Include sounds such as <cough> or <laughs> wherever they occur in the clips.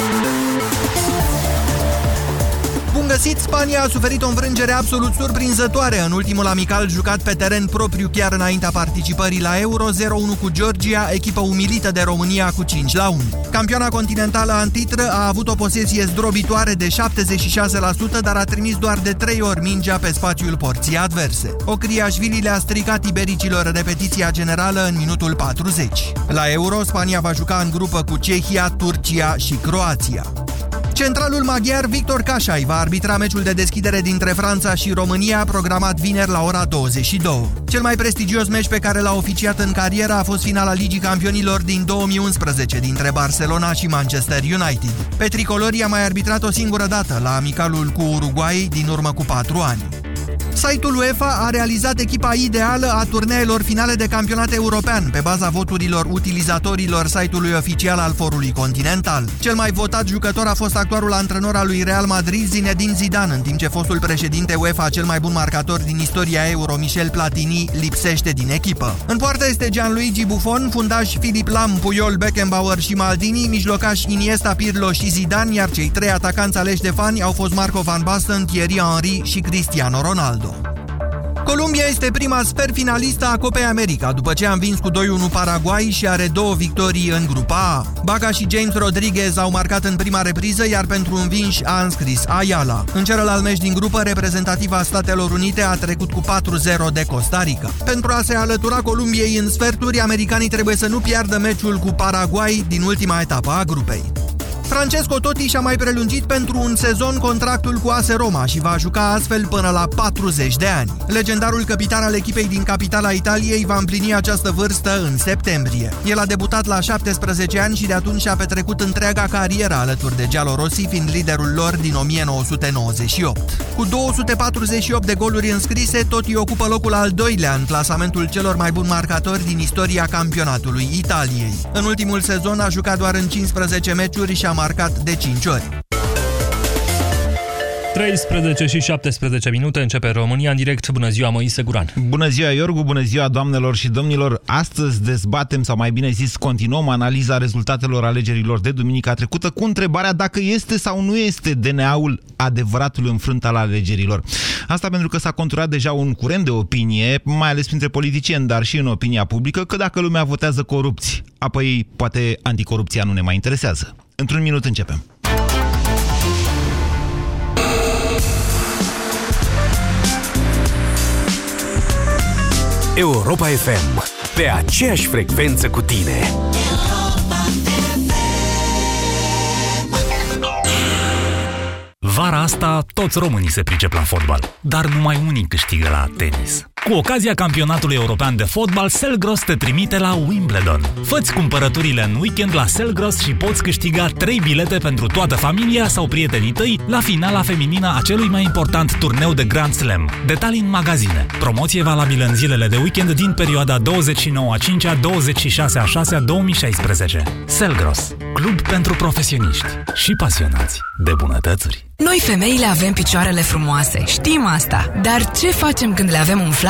Thank you. Găsit! Spania a suferit o înfrângere absolut surprinzătoare în ultimul amical jucat pe teren propriu chiar înaintea participării la Euro 0-1 cu Georgia, echipă umilită de România cu 5 la 1. Campioana continentală în titră a avut o posesie zdrobitoare de 76%, dar a trimis doar de 3 ori mingea pe spațiul porții adverse. Ocriașvili le-a stricat ibericilor repetiția generală în minutul 40. La Euro, Spania va juca în grupă cu Cehia, Turcia și Croația. Centralul maghiar Victor Cașai va arbitra meciul de deschidere dintre Franța și România, programat vineri la ora 22. Cel mai prestigios meci pe care l-a oficiat în carieră a fost finala Ligii Campionilor din 2011 dintre Barcelona și Manchester United. Pe tricolori a mai arbitrat o singură dată la amicalul cu Uruguay din urmă cu 4 ani. Site-ul UEFA a realizat echipa ideală a turneelor finale de campionat european pe baza voturilor utilizatorilor site-ului oficial al Forului Continental. Cel mai votat jucător a fost actualul antrenor al lui Real Madrid, Zinedine Zidane, în timp ce fostul președinte UEFA, cel mai bun marcator din istoria Euro, Michel Platini, lipsește din echipă. În poartă este Gianluigi Buffon, fundaș Filip Lam, Puyol, Beckenbauer și Maldini, mijlocaș Iniesta, Pirlo și Zidane, iar cei trei atacanți aleși de fani au fost Marco Van Basten, Thierry Henry și Cristiano Ronaldo. Columbia este prima sper finalistă a Copei America, după ce a învins cu 2-1 Paraguay și are două victorii în grupa A. Baga și James Rodriguez au marcat în prima repriză, iar pentru învinși a înscris Ayala. În celălalt meci din grupă, reprezentativa Statelor Unite a trecut cu 4-0 de Costa Rica. Pentru a se alătura Columbiei în sferturi, americanii trebuie să nu piardă meciul cu Paraguay din ultima etapă a grupei. Francesco Totti și-a mai prelungit pentru un sezon contractul cu AS Roma și va juca astfel până la 40 de ani. Legendarul capitan al echipei din capitala Italiei va împlini această vârstă în septembrie. El a debutat la 17 ani și de atunci a petrecut întreaga carieră alături de Giallo Rossi, fiind liderul lor din 1998. Cu 248 de goluri înscrise, Totti ocupă locul al doilea în clasamentul celor mai buni marcatori din istoria campionatului Italiei. În ultimul sezon a jucat doar în 15 meciuri și a marcat de 5 ori. 13 și 17 minute începe România în direct. Bună ziua, Moise Guran. Bună ziua, Iorgu, bună ziua, doamnelor și domnilor. Astăzi dezbatem, sau mai bine zis, continuăm analiza rezultatelor alegerilor de duminica trecută cu întrebarea dacă este sau nu este DNA-ul adevăratul înfrânt al alegerilor. Asta pentru că s-a conturat deja un curent de opinie, mai ales printre politicieni, dar și în opinia publică, că dacă lumea votează corupți, apoi poate anticorupția nu ne mai interesează. Într-un minut începem. Europa FM. Pe aceeași frecvență cu tine. Vara asta, toți românii se pricep la fotbal, dar numai unii câștigă la tenis. Cu ocazia campionatului european de fotbal, Selgros te trimite la Wimbledon. Făți cumpărăturile în weekend la Selgros și poți câștiga 3 bilete pentru toată familia sau prietenii tăi la finala feminină a celui mai important turneu de Grand Slam. Detalii în magazine. Promoție valabilă în zilele de weekend din perioada 29 a 5 a 26 a 6 a 2016. Selgros, club pentru profesioniști și pasionați de bunătățuri. Noi femeile avem picioarele frumoase, știm asta. Dar ce facem când le avem umflate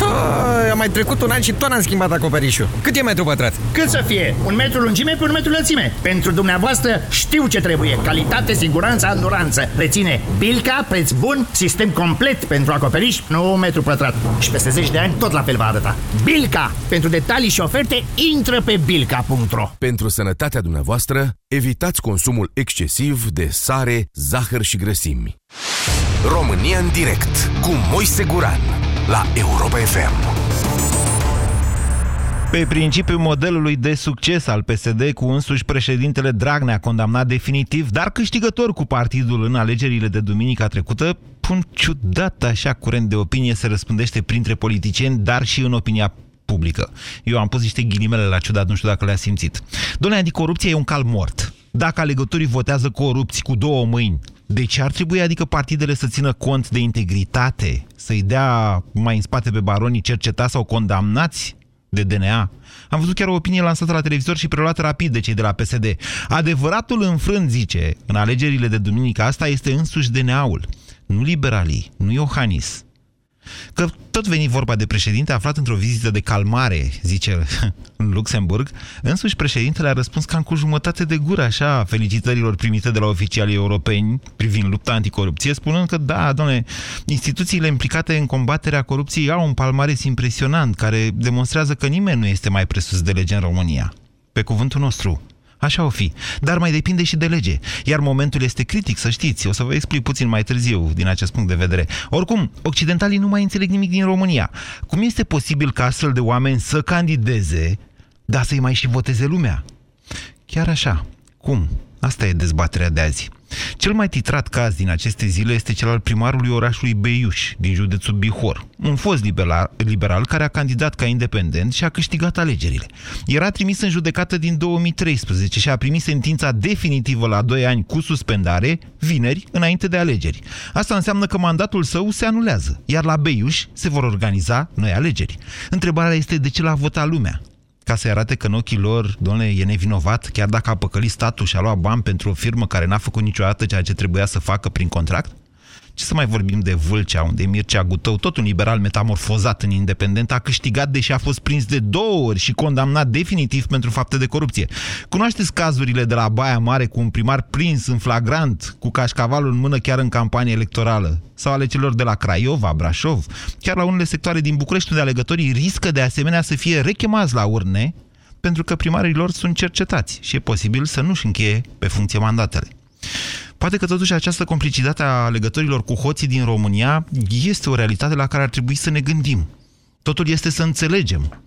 Ha, a mai trecut un an și tot n-am schimbat acoperișul. Cât e metru pătrat? Cât să fie? Un metru lungime pe un metru lățime. Pentru dumneavoastră știu ce trebuie. Calitate, siguranță, anduranță. Reține Bilca, preț bun, sistem complet pentru acoperiș, nu un metru pătrat. Și peste 10 de ani tot la fel va arăta. Bilca! Pentru detalii și oferte, intră pe bilca.ro Pentru sănătatea dumneavoastră, evitați consumul excesiv de sare, zahăr și grăsimi. România în direct cu Moise Guran la Europa FM. Pe principiul modelului de succes al PSD, cu însuși președintele Dragnea condamnat definitiv, dar câștigător cu partidul în alegerile de duminica trecută, un ciudat așa curent de opinie se răspândește printre politicieni, dar și în opinia publică. Eu am pus niște ghilimele la ciudat, nu știu dacă le-a simțit. Doamne, anticorupția e un cal mort. Dacă alegătorii votează corupți cu două mâini, de ce ar trebui, adică, partidele să țină cont de integritate, să-i dea mai în spate pe baronii cercetați sau condamnați de DNA. Am văzut chiar o opinie lansată la televizor și preluată rapid de cei de la PSD. Adevăratul înfrânt, zice, în alegerile de duminică asta este însuși DNA-ul. Nu liberalii, nu Iohannis, Că tot veni vorba de președinte aflat într-o vizită de calmare, zice el, <laughs> în Luxemburg, însuși președintele a răspuns cam cu jumătate de gură, așa, felicitărilor primite de la oficialii europeni privind lupta anticorupție, spunând că, da, doamne, instituțiile implicate în combaterea corupției au un palmares impresionant, care demonstrează că nimeni nu este mai presus de lege în România. Pe cuvântul nostru, Așa o fi. Dar mai depinde și de lege. Iar momentul este critic, să știți. O să vă explic puțin mai târziu din acest punct de vedere. Oricum, occidentalii nu mai înțeleg nimic din România. Cum este posibil ca astfel de oameni să candideze, dar să-i mai și voteze lumea? Chiar așa. Cum? Asta e dezbaterea de azi. Cel mai titrat caz din aceste zile este cel al primarului orașului Beiuș, din județul Bihor. Un fost liberal, liberal care a candidat ca independent și a câștigat alegerile. Era trimis în judecată din 2013 și a primit sentința definitivă la 2 ani cu suspendare, vineri, înainte de alegeri. Asta înseamnă că mandatul său se anulează, iar la Beiuș se vor organiza noi alegeri. Întrebarea este de ce l-a votat lumea ca să arate că în ochii lor, doamne, e nevinovat, chiar dacă a păcălit statul și a luat bani pentru o firmă care n-a făcut niciodată ceea ce trebuia să facă prin contract? Ce să mai vorbim de Vâlcea, unde Mircea Gutău, tot un liberal metamorfozat în independent, a câștigat deși a fost prins de două ori și condamnat definitiv pentru fapte de corupție. Cunoașteți cazurile de la Baia Mare cu un primar prins în flagrant, cu cașcavalul în mână chiar în campanie electorală? Sau ale celor de la Craiova, Brașov? Chiar la unele sectoare din București, unde alegătorii riscă de asemenea să fie rechemați la urne pentru că primarii lor sunt cercetați și e posibil să nu-și încheie pe funcție mandatele. Poate că totuși această complicitate a legătorilor cu hoții din România este o realitate la care ar trebui să ne gândim. Totul este să înțelegem.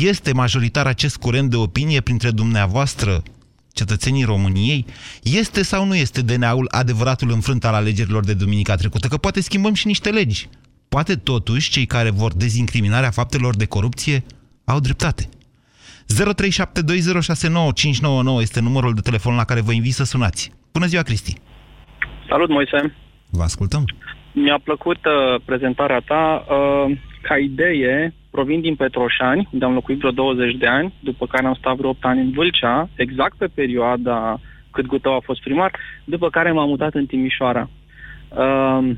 Este majoritar acest curent de opinie printre dumneavoastră, cetățenii României? Este sau nu este DNA-ul adevăratul înfrânt al alegerilor de duminica trecută? Că poate schimbăm și niște legi. Poate totuși cei care vor dezincriminarea faptelor de corupție au dreptate. 0372069599 este numărul de telefon la care vă invit să sunați. Bună ziua, Cristi! Salut, Moise! Vă ascultăm! Mi-a plăcut uh, prezentarea ta. Uh, ca idee, provin din Petroșani, unde am locuit vreo 20 de ani, după care am stat vreo 8 ani în Vâlcea, exact pe perioada cât Gutău a fost primar, după care m-am mutat în Timișoara. Uh,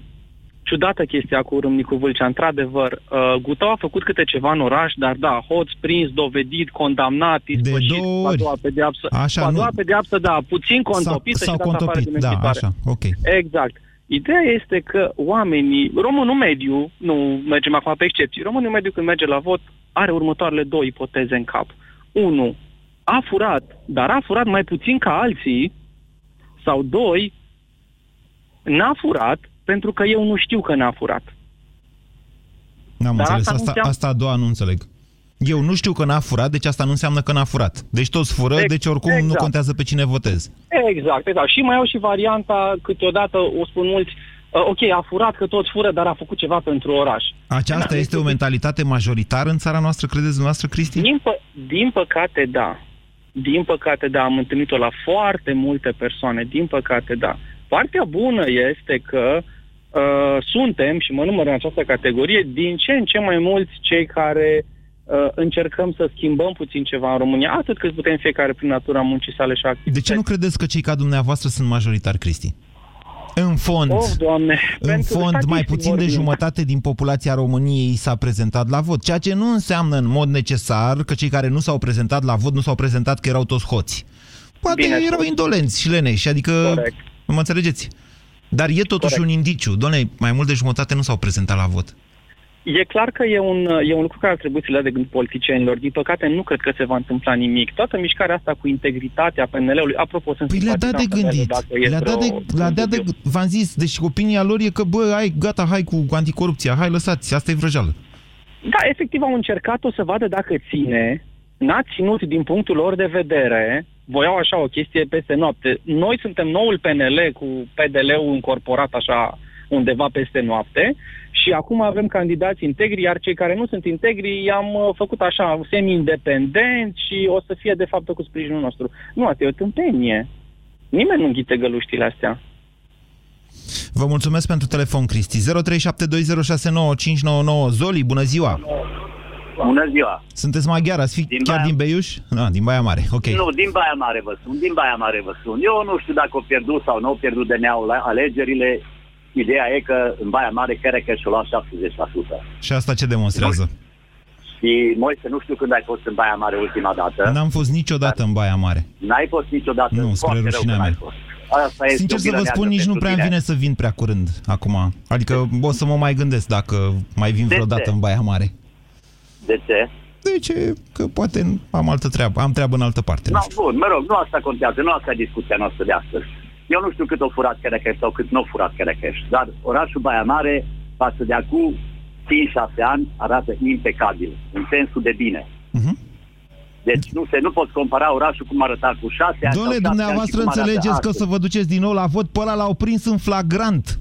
ciudată chestia cu Râmnicu Vâlcea. Într-adevăr, uh, Gutău a făcut câte ceva în oraș, dar da, hoț, prins, dovedit, condamnat, ispășit, de două ori. cu a doua pedeapsă. Așa, cu a doua nu... pedeapsă, da, puțin contopită sau, și sau dat afară contopit, din da, echipare. așa, ok. Exact. Ideea este că oamenii, românul mediu, nu mergem acum pe excepții, românul mediu când merge la vot are următoarele două ipoteze în cap. Unu, a furat, dar a furat mai puțin ca alții, sau doi, n-a furat, pentru că eu nu știu că n-a furat. N-am Dar înțeles. asta nu Asta, înseamnă- asta a doua nu înțeleg. Eu nu știu că n-a furat, deci asta nu înseamnă că n-a furat. Deci toți fură, Ex- deci oricum nu exact. contează pe cine votez. Exact, exact. Și mai au și varianta, câteodată o spun mulți, uh, ok, a furat că toți fură, dar a făcut ceva pentru oraș. Aceasta Da, este o mentalitate majoritară în țara noastră, credeți dumneavoastră, Cristi? Din, pă- din păcate, da. Din păcate, da, am întâlnit-o la foarte multe persoane, din păcate, da. Partea bună este că uh, suntem, și mă număr în această categorie, din ce în ce mai mulți cei care uh, încercăm să schimbăm puțin ceva în România, atât cât putem fiecare prin natura muncii sale și a De ce nu credeți că cei ca dumneavoastră sunt majoritari, Cristi? În fond, Oh, Doamne, în pentru fond, mai statistic puțin de vorbim. jumătate din populația României s-a prezentat la vot, ceea ce nu înseamnă în mod necesar că cei care nu s-au prezentat la vot nu s-au prezentat că erau toți hoți. Poate Bine erau spus. indolenți și leneși, adică, Corect. Mă înțelegeți? Dar e totuși Corect. un indiciu. Doamne, mai mult de jumătate nu s-au prezentat la vot. E clar că e un, e un lucru care ar trebui să le dea de gând politicienilor. Din păcate, nu cred că se va întâmpla nimic. Toată mișcarea asta cu integritatea PNL-ului, apropo, sunt Păi le-a dat de simpatizant PNL, gândit. dacă e Le-a dat de, vreo- le-a dat de, dubiu. v-am zis, deci opinia lor e că, bă, hai, gata, hai cu anticorupția, hai, lăsați, asta e vrăjeală. Da, efectiv au încercat-o să vadă dacă ține. N-a ținut din punctul lor de vedere. Voiau așa o chestie peste noapte. Noi suntem noul PNL cu PDL-ul încorporat așa undeva peste noapte și acum avem candidați integri, iar cei care nu sunt integri i-am uh, făcut așa semi-independent și o să fie de fapt cu sprijinul nostru. Nu, asta e o tâmpenie. Nimeni nu înghite găluștile astea. Vă mulțumesc pentru telefon, Cristi. 0372069599. Zoli, bună ziua! Bună ziua! Sunteți maghiar, ați fi Din chiar Baia- din Beiuș? Ah, din Baia Mare, ok. Nu, din Baia Mare vă sun, din Baia Mare vă sun. Eu nu știu dacă au pierdut sau nu au pierdut DNA-ul la alegerile. Ideea e că în Baia Mare Kerekes și-o lua 70%. Și asta ce demonstrează? Și Moise, nu știu când ai fost în Baia Mare ultima dată. N-am fost niciodată în Baia Mare. N-ai fost niciodată. Nu, spre Foarte rău rușinea că n-ai mea. fost. Asta este Sincer o să vă bilă spun, neagră nici nu pentru prea îmi tine. vine să vin prea curând acum. Adică o să mă mai gândesc dacă mai vin De vreodată ce? în Baia Mare. De ce? De ce? Că poate am altă treabă, am treabă în altă parte. No, Nu știu. bun, mă rog, nu asta contează, nu asta e discuția noastră de astăzi. Eu nu știu cât au furat Kerekeș sau cât nu au furat Kerekeș, dar orașul Baia Mare, față de acum 5-6 ani, arată impecabil, în sensul de bine. Mhm. Deci nu se nu poți compara orașul cum arăta cu 6 ani. Domnule, sau șapte ani dumneavoastră și cum arată înțelegeți că o astăzi. să vă duceți din nou la vot, pe ăla l-au prins în flagrant.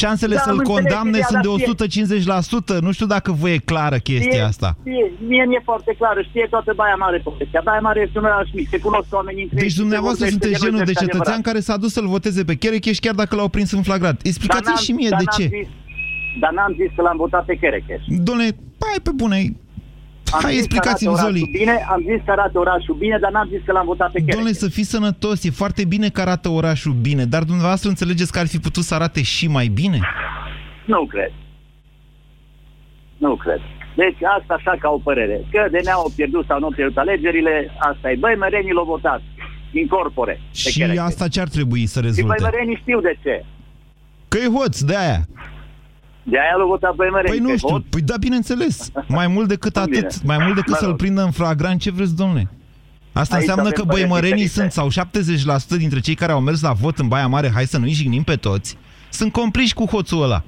Șansele Da, să-l am înțeles condamne ideea, sunt de dar fie- 150%. Nu știu dacă vă e clară chestia Știe- asta. Știe, mie mi-e foarte clară, știe toată Baia Mare povestea. Baia Mare este un oraș mic, se cunosc oamenii între ei, Deci se dumneavoastră vorbește sunteți noi genul de este cetățean adevărat. care s-a dus să-l voteze pe Cherecheș chiar dacă l-au prins în flagrant. Dar Explicați-mi n-am- și mie dar de n-am ce. Zis, dar n-am zis că l-am votat pe Kerekeș. Domnule, hai pe bune. Am Hai, zis că explicați-mi, arată orașul Zoli. Bine, am zis că arată orașul bine, dar n-am zis că l-am votat pe Kerekeș. Domnule, să fiți sănătos, e foarte bine că arată orașul bine, dar dumneavoastră înțelegeți că ar fi putut să arate și mai bine? Nu cred. Nu cred. Deci asta așa ca o părere. Că DNA au pierdut sau nu au pierdut alegerile, asta e. Băi, mărenii l-au votat. Incorpore. pe Și Kerekeș. asta ce ar trebui să Și rezulte? băimărenii știu de ce. Că e hoț, de aia. De aia l-au votat băimărenii. Păi nu pe știu, vot. păi da, bineînțeles. Mai mult decât Bine. atât, mai mult decât Mă să-l rog. prindă în flagrant, ce vreți, domnule? Asta Aici înseamnă avem că păreri băimărenii diferite. sunt, sau 70% dintre cei care au mers la vot în Baia Mare, hai să nu-i jignim pe toți, sunt compliși cu hoțul ăla.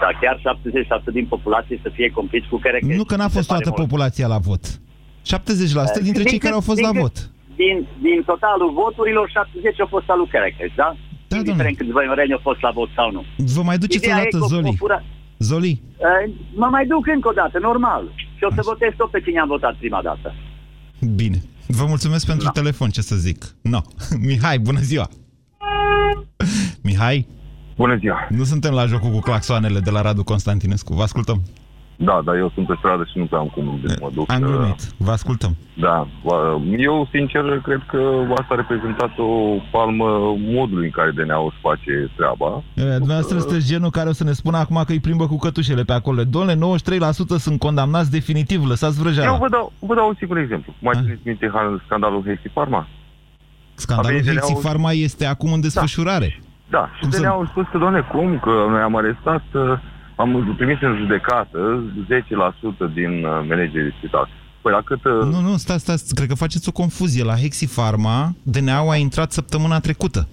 Da, chiar 70% din populație să fie complici cu Kerekeș. Nu că n-a Mi se fost pare toată mult. populația la vot. 70% dintre Din cei care cât- au fost din la cât- vot. Din, din totalul voturilor, 70 au fost al lui Kerekeș, da? Da, Indiferent domnule. câți băimăreni au fost la vot sau nu. Vă mai duceți o Ideea e dată, că o- o Zoli. fura- Zoli, Uh, mă mai duc încă o dată, normal. Și o să votez tot pe cine am votat prima dată. bine. Vă mulțumesc pentru Da. telefon, ce să zic. No. <laughs> Mihai, bună ziua! Mihai, Bună ziua! nu suntem la jocul cu claxoanele de la Radu Constantinescu. Vă ascultăm. Da, dar eu sunt pe stradă și nu prea am cum să mă duc. Am uh, glumit. Vă ascultăm. Da, uh, eu sincer cred că asta a reprezentat o palmă modului în care DNA își face treaba. E, Dumneavoastră sunteți genul care o să ne spună acum că îi plimbă cu cătușele pe acolo. Domnule, 93% sunt condamnați definitiv, lăsați Eu vrăjeala. vă dau, vă dau un singur exemplu. Mai Ah. țineți minte han- scandalul Hexi Pharma? Scandalul Avem Hexi DNA-ul Pharma este acum în desfășurare. Da, și Cum să- DNA au spus că, doamne, cum? Că noi am arestat, uh, am trimis în judecată 10% din uh, managerii de spital. Păi la cât... uh, Nu, nu, stați, stați, cred că faceți o confuzie. La Hexi Pharma, DNA-ul a intrat săptămâna trecută.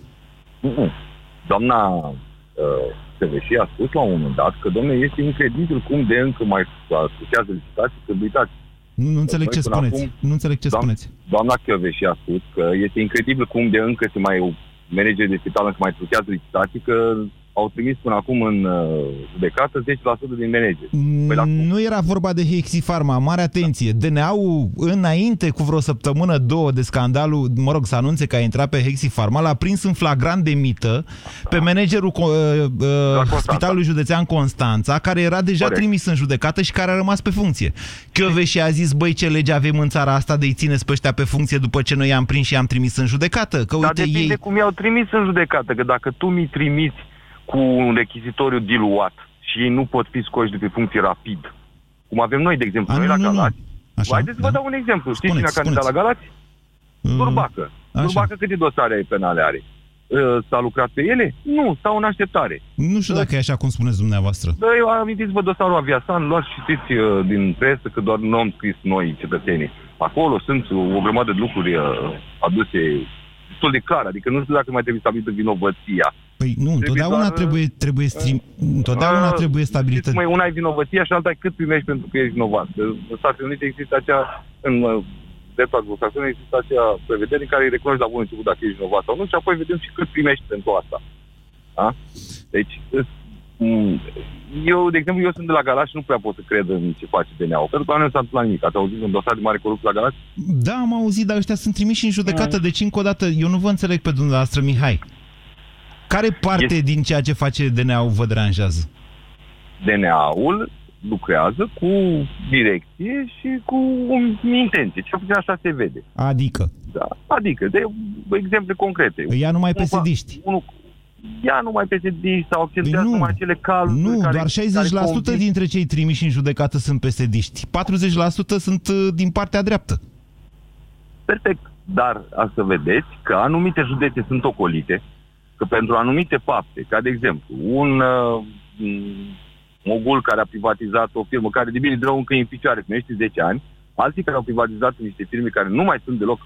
Nu. Doamna uh, Seveși a spus la un moment dat că, domnule, este incredibil cum de încă mai asociază licitații, că uitați, Nu, nu înțeleg Noi ce până spuneți. acum- Nu înțeleg ce Doamna- spuneți. doamna Chioveși a spus că este incredibil cum de încă se mai manageri de spital încă mai truchează licitații, că au trimis până acum în uh, judecată 10% din manageri. Păi la cum? Nu era vorba de Hexi Pharma, mare atenție. DNA-ul, înainte cu vreo săptămână, două de scandalul, mă rog, să anunțe că a intrat pe Hexi Pharma, l-a prins în flagrant de mită pe managerul uh, uh, Constanța. Spitalului Județean Constanța, care era deja Corect. trimis în judecată și care a rămas pe funcție. și a zis, băi, ce lege avem în țara asta de-i țineți pe ăștia pe funcție după ce noi i-am prins și i-am trimis în judecată? Că Dar uite, depinde ei... cum i-au trimis în judecată, că dacă tu mi trimiți cu un rechizitoriu diluat și ei nu pot fi scoși de pe funcție rapid, cum avem noi, de exemplu, A, noi nu, la nu, nu. Galați. Așa, Haideți să da. vă dau un exemplu. Știți cine a Spuneți, candidat la spuneți. Galați? Mm, Durbacă. așa. Durbacă câte dosare penale are? Uh, S-a lucrat pe ele? Nu, stau în așteptare. Nu știu dacă e așa cum spuneți dumneavoastră. Da, eu amintiți-vă dosarul Aviasan, luați și citiți uh, din presă că doar nu am scris noi, cetățenii. Acolo sunt o grămadă de lucruri uh, aduse destul de clar, adică nu știu dacă mai trebuie stabilită vinovăția. Păi nu, întotdeauna doar- trebuie, trebuie, strim, întotdeauna Uh, trebuie stabilită. Știți, Mai una e vinovăția și alta e cât primești pentru că ești vinovat. Că În Statele Unite există acea, în uh, dreptul anglosaxon există acea prevedere în care îi recunoști la bun început dacă ești vinovat sau nu și apoi vedem și cât primești pentru asta. Da? Deci, îs- m, eu, de exemplu, eu sunt de la Galați și nu prea pot să cred în ce face DNA-ul. Pentru că la noi nu s-a întâmplat nimic. Ați auzit un dosar de mare corupție la Galați? Da, am auzit, dar ăștia sunt trimiși în judecată. Mm. Deci, încă o dată, eu nu vă înțeleg pe dumneavoastră, Mihai. Care parte Este- din ceea ce face DNA-ul vă deranjează? DNA-ul lucrează cu direcție și cu intenție. Cel puțin așa se vede. Adică? Da. Adică, de exemple concrete. Ea numai Cumva- pesediști. Unul, ea numai PSD sau accentuează Păi nu. numai cele caluri Nu, care, doar 60% care convin. dintre cei trimiși în judecată sunt pesediști. 40% sunt uh, din partea dreaptă. Perfect. Dar a să vedeți că anumite județe sunt ocolite, că pentru anumite fapte, ca de exemplu, un uh, m, mogul care a privatizat o firmă care de bine de rău încă e în picioare, cum ești 10 ani, alții care au privatizat niște firme care nu mai sunt deloc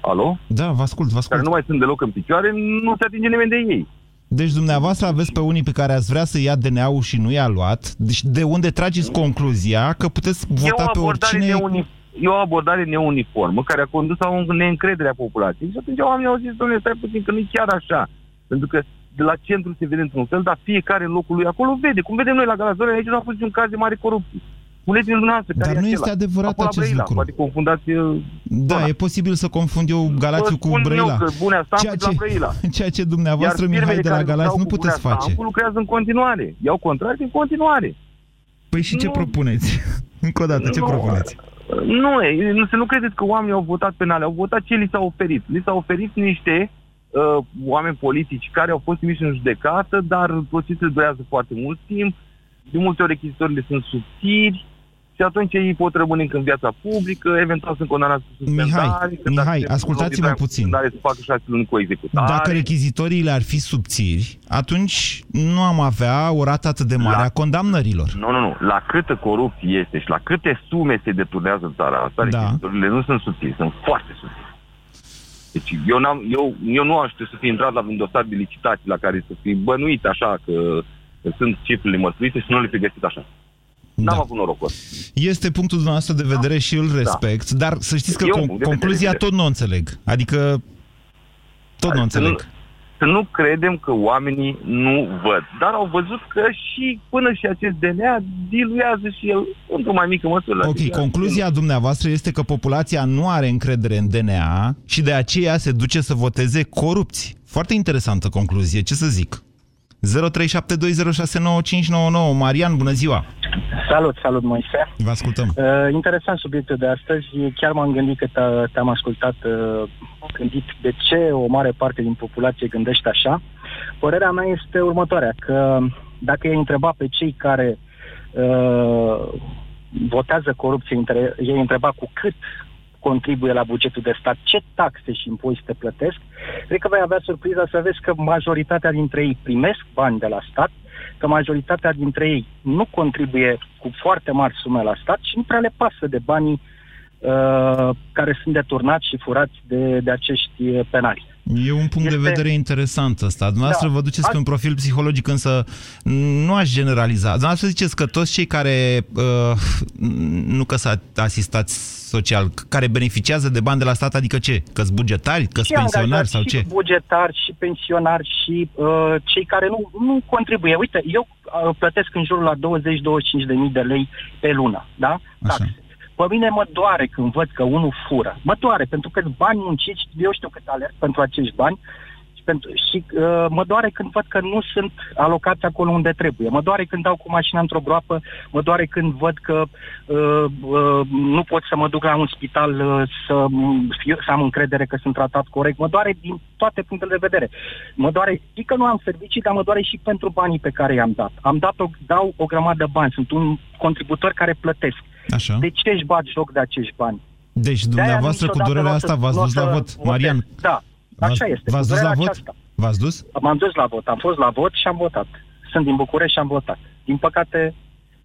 Alo? Da, vă ascult, vă Care ascult. nu mai sunt deloc în picioare, nu se atinge nimeni de ei. Deci dumneavoastră aveți pe unii pe care ați vrea să ia DNA-ul și nu i-a luat. Deci de unde trageți concluzia că puteți E o vota pe abordare, oricine... neuni... e o abordare neuniformă care a condus la o neîncredere a populației. Și atunci oamenii au zis, domnule, stai puțin, că nu e chiar așa. Pentru că de la centru se vede într-un fel, dar fiecare în locul lui acolo vede. Cum vedem noi la Galazone, aici nu a fost niciun caz de mare corupție. Spuneți-mi dumneavoastră care Dar e nu acela. este adevărat Acolo la acest Brăila, lucru. Poate confundați... uh, Da, zona. e posibil să confund eu Galațiu Vă cu spun Brăila. eu că Bunea Stampu Ceea e de la ce, Brăila. <laughs> ceea ce dumneavoastră, Iar Mihai, firmele de la care Galați, lucrau nu cu puteți Bunea face. Stampu lucrează în continuare. Iau contracte în continuare. Păi și ce Nu. propuneți? <laughs> Încă o dată, ce Nu. propuneți? Nu, e, nu, să nu credeți că oamenii au votat penale, au votat ce li s-a oferit. Li s-au oferit niște uh, oameni politici care au fost trimiși în judecată, dar procesele durează foarte mult timp, de multe ori rechizitorile sunt subțiri și atunci ei pot rămâne încă în viața publică, eventual sunt condamnați cu suspendare. Mihai, că dacă Mihai, se- ascultați-mă în puțin. suspendare Să facă șase luni cu o executare. Dacă rechizitoriile ar fi subțiri, atunci nu am avea o rată atât de mare La- a condamnărilor. Nu, nu, nu. La câtă corupție este și la câte sume se deturnează în țara asta, Da. rechizitorile nu sunt subțiri, sunt foarte subțiri. Deci eu, n-am, eu, eu nu aș știu să fi intrat la un dosar de licitații la care să fi bănuit așa că sunt cifrele măsluite și nu le fi găsit așa. N-am Da. avut norocul. Este punctul dumneavoastră de vedere și îl respect, dar să știți că Da. E un con- punct de vedere, concluzia evident. tot nu o înțeleg. Adică tot nu o Să nu, înțeleg. să nu credem că oamenii nu văd. Dar au văzut că și până și acest DNA diluează și el într-o mai mică măsură. Ok, Adică- concluzia dumneavoastră este că populația nu are încredere în DNA și de aceea se duce să voteze corupți. Foarte interesantă concluzie, ce să zic. 0372069599 Marian, bună ziua! Salut, salut Moise. Vă ascultăm. Uh, interesant subiectul de astăzi. Chiar m-am gândit că te- te-am ascultat, uh, am gândit de ce o mare parte din populație gândește așa. Părerea mea este următoarea, că dacă ei întreba pe cei care uh, votează corupție, între, ei întreba cu cât contribuie la bugetul de stat, ce taxe și impozite plătesc, cred că vei avea surpriza să vezi că majoritatea dintre ei primesc bani de la stat, că majoritatea dintre ei nu contribuie cu foarte mari sume la stat și nu prea le pasă de banii uh, care sunt deturnați și furați de, de acești uh, penali. E un punct de Este- vedere interesant ăsta. Dumneavoastră Da. vă duceți pe Azi- un profil psihologic, însă nu aș generaliza. Dumneavoastră ziceți că toți cei care, uh, nu că să asistați social, care beneficiază de bani de la stat, adică ce? Că-s bugetari, că-s Și pensionari angajați, sau și ce? bugetari, și pensionari, și uh, cei care nu, nu contribuie. Uite, eu uh, plătesc în jurul la 20-25 de mii de lei pe lună, da? Așa. Taxe. Pe mine mă doare când văd că unul fură. Mă doare, pentru că bani munciți, eu știu cât alerg pentru acești bani și, pentru, și uh, mă doare când văd că nu sunt alocați acolo unde trebuie. Mă doare când dau cu mașina într-o groapă, mă doare când văd că uh, uh, nu pot să mă duc la un spital uh, să, fiu, să am încredere că sunt tratat corect. Mă doare din toate punctele de vedere. Mă doare, și că nu am servicii, dar mă doare și pentru banii pe care i-am dat. Am dat o, dau o grămadă de bani, sunt un contributor care plătesc. Așa. De ce își bat joc de acești bani? Deci De-aia dumneavoastră cu niciodată durerea nu o să- asta v-ați nu o dus la să vot. votez. Marian, Da, așa este. v-ați Cu dus la durerea vot? aceasta. V-ați dus? M-am dus la vot, am fost la vot și am votat. Sunt din București și am votat. Din păcate,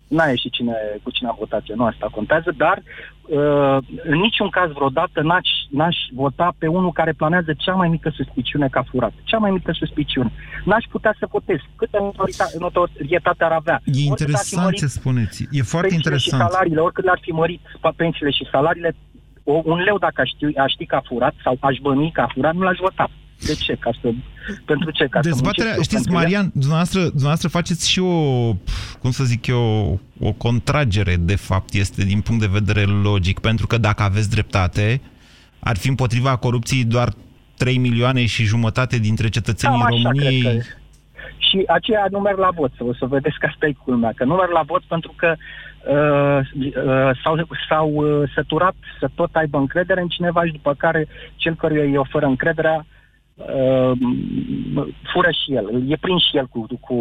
n-a ieșit cine, cu cine am votat, eu, nu asta contează, dar uh, în niciun caz vreodată n-aș, n-aș vota pe unul care planează cea mai mică suspiciune că a furat. Cea mai mică suspiciune. N-aș putea să votez. Câtă notorita- notorietate ar avea? E Oricât ar fi interesant mărit ce spuneți. E foarte pensiile și interesant. salariile, oricât le-ar fi mărit pa- pensiile și salariile, o, un leu dacă aș ști, aș ști că a furat sau aș bănui că a furat, nu l-aș vota. De ce? Ca să, pentru ce? Ca Dezbaterea, să muncesc eu știți, pentru ea? Marian, dumneavoastră, dumneavoastră faceți și o, cum să zic eu, o contragere, de fapt, este din punct de vedere logic, pentru că dacă aveți dreptate, ar fi împotriva corupției doar 3 milioane și jumătate dintre cetățenii Cam așa României. cred că e. și aceea nu merg la vot. O să vedeți că asta e culmea, că nu merg la vot pentru că uh, uh, s-au, s-au uh, săturat să tot aibă încredere în cineva și după care cel căruia îi oferă încrederea uh, fură și el, e prins și el cu, cu,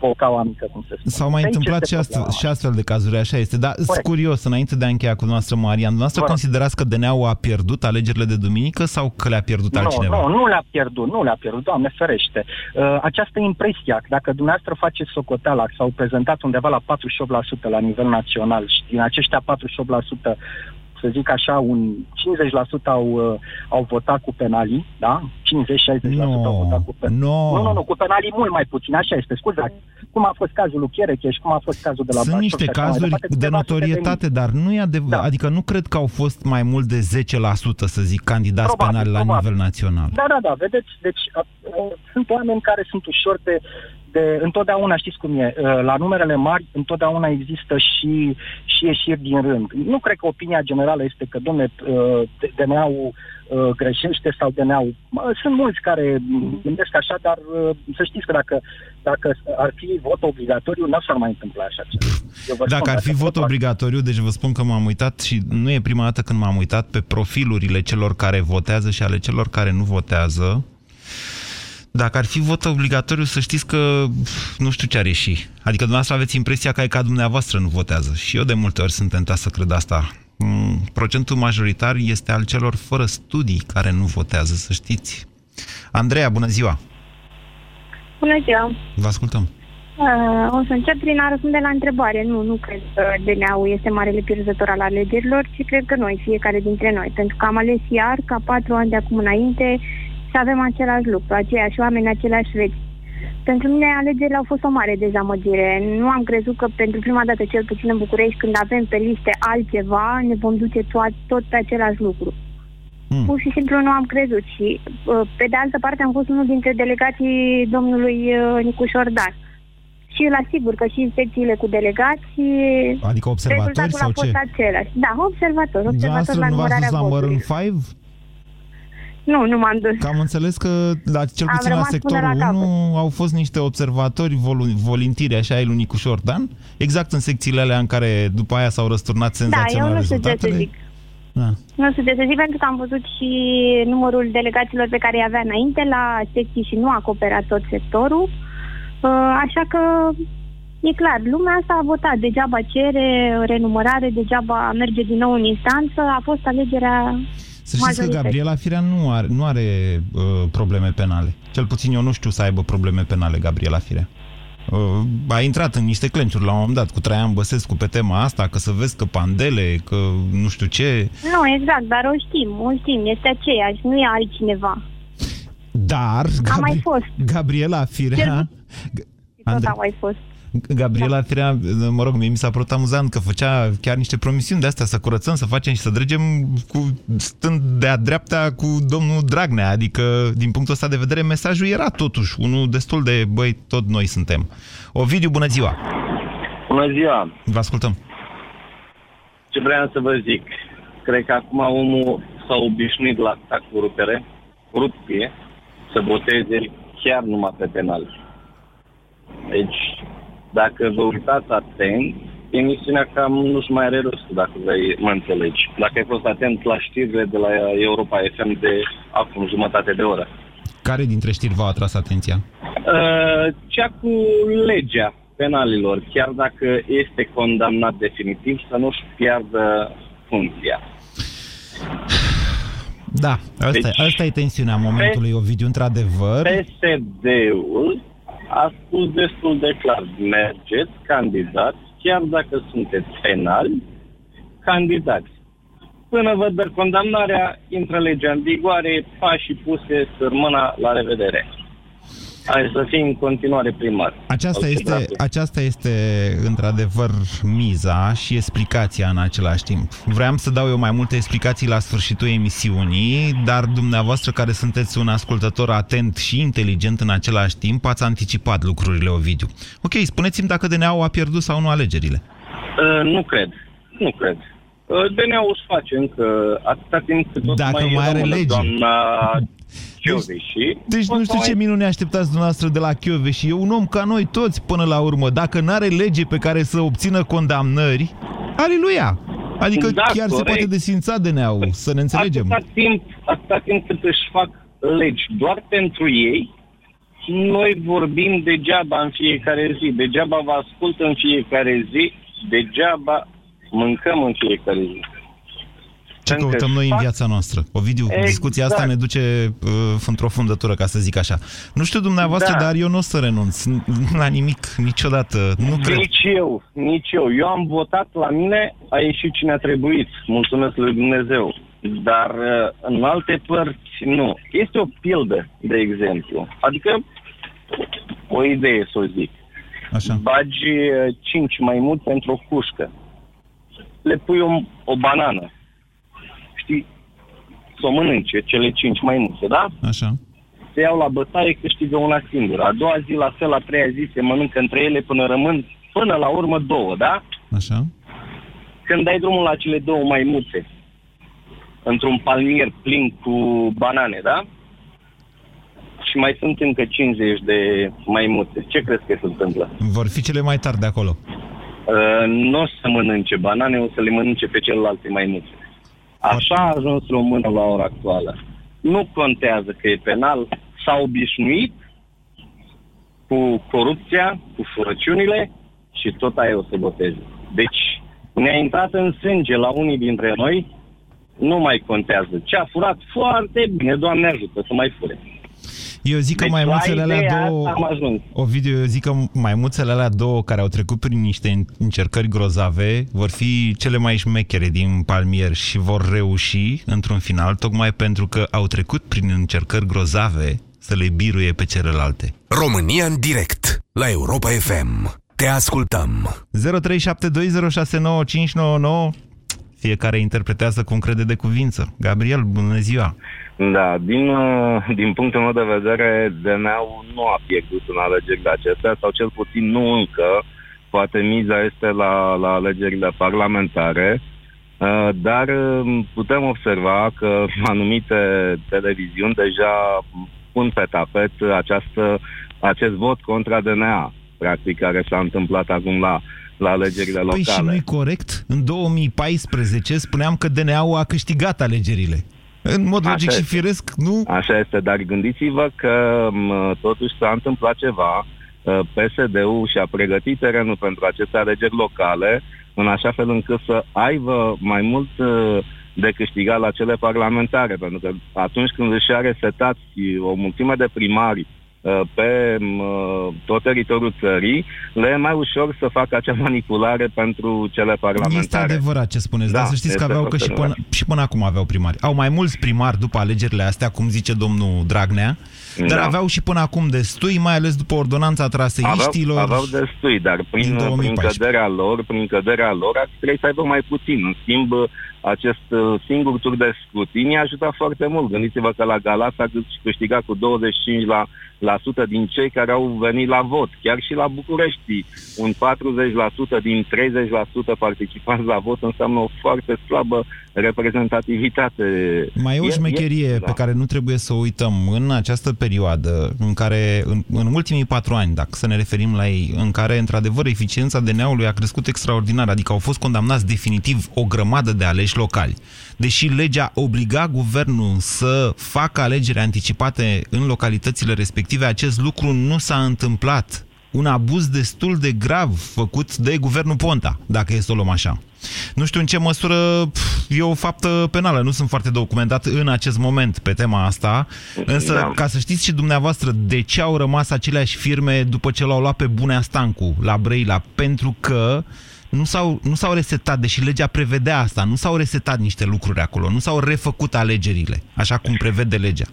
cu o caua mică, cum se spune. S-au mai De aici întâmplat este și astfel, problema. și astfel de cazuri, așa este. Dar sunt curios, înainte de a încheia cu noastră, Marian, dumneavoastră Vă rog. considerați că DNA-ul a pierdut alegerile de duminică sau că le-a pierdut altcineva? Nu, nu, nu le-a pierdut, nu le-a pierdut, Doamne ferește. Uh, această impresie, că dacă dumneavoastră faceți socoteala, s-au prezentat undeva la 48% la nivel național și din aceștia 48%, să zic așa, un 50% au, uh, au votat cu penalii, da? 50-60% au votat cu penalii. No. Nu, nu, nu, cu penalii mult mai puțin, așa este, scuzați. Cum a fost cazul lui Cherecheș și cum a fost cazul de la Sunt Brașov niște și așa mai cazuri departe, de câteva sute notorietate, dar nu e adevărat. Da. Adică nu cred că au fost mai mult de 10%, să zic, candidați Probabil, penali la probabil. nivel național. Da, da, da, vedeți, deci a, a, sunt oameni care sunt ușor de, de întotdeauna știți cum e, uh, la numerele mari întotdeauna există și, și ieșiri din rând. Nu cred că opinia generală este că, domne, uh, DNA-ul uh, greșește sau DNA-ul... Mă, Sunt mulți care m, gândesc așa, dar uh, să știți că dacă, dacă ar fi vot obligatoriu, nu s-ar mai întâmpla așa ceva. Eu vă Dacă spun, ar fi vot votul obligatoriu, deci vă spun că m-am uitat și nu e prima dată când m-am uitat pe profilurile celor care votează și ale celor care nu votează. Dacă ar fi vot obligatoriu, să știți că pf, nu știu ce ar ieși. Adică dumneavoastră aveți impresia că e ca dumneavoastră nu votează. Și eu de multe ori sunt tentat să cred asta. Mm, Procentul majoritar este al celor fără studii care nu votează, să știți. Andreea, bună ziua! Bună ziua! Vă ascultăm. Uh, o să încep prin a răspunde la întrebare. Nu, nu cred că DNA-ul este marele pierzător al alegerilor, ci cred că noi, fiecare dintre noi. Pentru că am ales iar, ca patru ani de acum înainte, să avem același lucru, aceiași oameni, aceleași veți. Pentru mine alegerile au fost o mare dezamăgire. Nu am crezut că pentru prima dată, cel puțin în București, când avem pe liste altceva, ne vom duce to- tot pe același lucru. Hmm. Pur și simplu nu am crezut și, uh, pe de altă parte, am fost unul dintre delegații domnului uh, Nicu Șordan. Și îl asigur că și inspecțiile cu delegați... Adică observatori rezultatul sau a fost ce? același. Da, observator, observator Dumneavoastră la nu v-ați numărarea dus la Maroon votului. 5? Nu, nu m-am dus. Că am înțeles că la cel Am puțin la rămas până sectorul la 1 au fost niște observatori volu- volintiri, așa e lui Nicu Șordan, exact în secțiile alea în care după aia s-au răsturnat Da, senzațional eu nu știu ce să rezultatele. zic. Da. Nu știu ce să zic, pentru că am văzut și numărul delegaților pe care îi avea înainte la secții și nu a acoperat tot sectorul. Uh, Așa că e clar, lumea asta a votat. Degeaba cere renumărare, degeaba merge din nou în instanță. A fost alegerea Să știți că majorității. Gabriela Firea nu are, nu are uh, probleme penale. Cel puțin eu nu știu să aibă probleme penale, Gabriela Firea. Uh, a intrat în niște clenciuri la un moment dat cu Traian Băsescu pe tema asta, că să vezi că pandele, că nu știu ce. Nu, exact, dar o știm, o știm, este aceeași, nu e altcineva. Dar A mai fost. Gabriela Firea... Tot Andre- a mai fost. Gabriela da. Firea, mă rog, mie mi s-a părut amuzant că făcea chiar niște promisiuni de astea, să curățăm, să facem și să dregem cu, stând de-a dreapta cu domnul Dragnea. Adică, din punctul ăsta de vedere, mesajul era totuși unul destul de, băi, tot noi suntem. Ovidiu, bună ziua! Bună ziua! Vă ascultăm. Ce vreau să vă zic? Cred că acum omul s-a obișnuit la asta cu rupere, rupie, să voteze chiar numai pe penal. Deci, dacă vă uitați atent, emisiunea cam nu-și mai are rostul, dacă vrei, mă înțelegi. Dacă ai fost atent la știrile de la Europa FM de acum jumătate de oră. Care dintre știri v-au atras atenția? Uh, cea cu legea penalilor, chiar dacă este condamnat definitiv, să nu-și piardă funcția. Da, asta, Deci- deci, asta e tensiunea momentului, Ovidiu, într-adevăr. PSD-ul a spus destul de clar, mergeți, candidați, chiar dacă sunteți penali, candidați. Până vă dă condamnarea, intră legea în vigoare, pașii puse, sărmâna, la revedere. Hai să fii în continuare primar. Aceasta Al este, federației. aceasta este într-adevăr miza și explicația în același timp. Vreau să dau eu mai multe explicații la sfârșitul emisiunii, dar dumneavoastră care sunteți un ascultător atent și inteligent în același timp, ați anticipat lucrurile, Ovidiu. Ok, spuneți-mi dacă DNA-ul a pierdut sau nu alegerile. Uh, nu cred. Nu cred. Uh, DNA-ul își face încă atâta timp cât tot Dacă mai, mai are rămâne lege. Doamna Chioveși. Deci nu știu ce minune așteptați dumneavoastră de la Chioveși. E un om ca noi toți până la urmă. Dacă n-are lege pe care să obțină condamnări, aleluia! Adică Da, chiar se corect. poate desfința DNA-ul, să ne înțelegem. Atâta timp, atâta timp cât își fac legi doar pentru ei, noi vorbim degeaba în fiecare zi, degeaba vă ascult în fiecare zi, degeaba mâncăm în fiecare zi. Ce Încă căutăm noi în fac- viața noastră? Ovidiu, Exact. discuția asta ne duce uh, într-o fundătură, ca să zic așa. Nu știu dumneavoastră, Da. dar eu nu o să renunț n- la nimic, niciodată. Nu cred. Nici eu, nici eu. Eu am votat la mine, a ieșit cine a trebuit. Mulțumesc lui Dumnezeu. Dar uh, în alte părți, nu. Este o pildă, de exemplu. Adică, o idee să o zic. Așa. Bagi uh, cinci maimuțe într-o cușcă. Le pui o, o banană. Știi? Să o mănânce, cele cinci maimuțe, da? Așa. se iau la bătaie, câștigă una singură. A doua zi, la fel, a treia zi, se mănâncă între ele până rămân, până la urmă, două, da? Așa. Când dai drumul la cele două maimuțe, într-un palmier plin cu banane, da? Și mai sunt încă 50 de maimuțe. Ce crezi că se întâmplă? Vor fi cele mai tari de acolo. Uh, nu o să mănânce banane, o să le mănânce pe celelalte maimuțe. Așa a ajuns românul la ora actuală. Nu contează că e penal, s-a obișnuit cu corupția, cu furăciunile și tot aia o să boteze. Deci, ne-a intrat în sânge la unii dintre noi, nu mai contează. Ce a furat foarte bine, Doamne ajută să mai fure. Eu zic că Deci, maimuțele la alea ideea două... asta am ajuns. Ovidiu, eu zic că maimuțele alea două care au trecut prin niște încercări grozave vor fi cele mai șmechere din palmier și vor reuși într-un final, tocmai pentru că au trecut prin încercări grozave să le biruie pe celelalte. România în direct la Europa FM. Te ascultăm. 0372069599 Fiecare interpretează cum crede de cuvință. Gabriel, bună ziua! Da, din, uh, din punctul meu de vedere, DNA-ul nu a pierdut în alegerile acestea, sau cel puțin nu încă. Poate miza este la, la alegerile parlamentare, uh, dar uh, putem observa că <laughs> anumite televiziuni deja pun pe tapet această, acest vot contra DNA, practic, care s-a întâmplat acum la, la alegerile Păi locale. și nu-i corect? În 2014 spuneam că DNA-ul a câștigat alegerile. În mod Așa logic și este. firesc, nu? Așa este, dar gândiți-vă că m, totuși s-a întâmplat ceva. Uh, PSD-ul și-a pregătit terenul pentru aceste alegeri locale în așa fel încât să aibă mai mult uh, de câștigat la cele parlamentare, pentru că atunci când își are setați o mulțime de primari uh, pe m, uh, tot teritoriul țării, le e mai ușor să facă acea manipulare pentru cele parlamentare. Este adevărat ce spuneți, Da, dar să știți că este aveau că și foarte până, adevărat. și până acum aveau primari. Au mai mulți primari după alegerile astea, cum zice domnul Dragnea, dar Da. aveau și până acum destui, mai ales după ordonanța traseiștilor. Aveau, aveau destui, dar din prin, prin 2014. căderea lor, prin căderea lor, ar trebui să aibă mai puțin. În schimb, acest uh, singur tur de scrutin a ajutat foarte mult. Gândiți-vă că la Galați a câștigat cu 25 la, la sută din cei care au venit la vot. Chiar și la București, un 40% din 30% participanți la vot înseamnă o foarte slabă reprezentativitate. Mai e o șmecherie da. pe care nu trebuie să o uităm în această perioadă, în care, în, în ultimii patru ani, dacă să ne referim la ei, în care, într-adevăr, eficiența DNA-ului a crescut extraordinar, adică au fost condamnați definitiv o grămadă de aleși locali. Deși legea obliga guvernul să facă alegeri anticipate în localitățile respective, acest lucru nu s-a întâmplat. Un abuz destul de grav făcut de guvernul Ponta, dacă e să o luăm așa. Nu știu în ce măsură pf, e o faptă penală, nu sunt foarte documentat în acest moment pe tema asta, însă Da. ca să știți și dumneavoastră de ce au rămas aceleași firme după ce l-au luat pe Bunea Stancu la Brăila, pentru că nu s-au, nu s-au resetat, deși legea prevedea asta, nu s-au resetat niște lucruri acolo, nu s-au refăcut alegerile, așa cum prevede legea.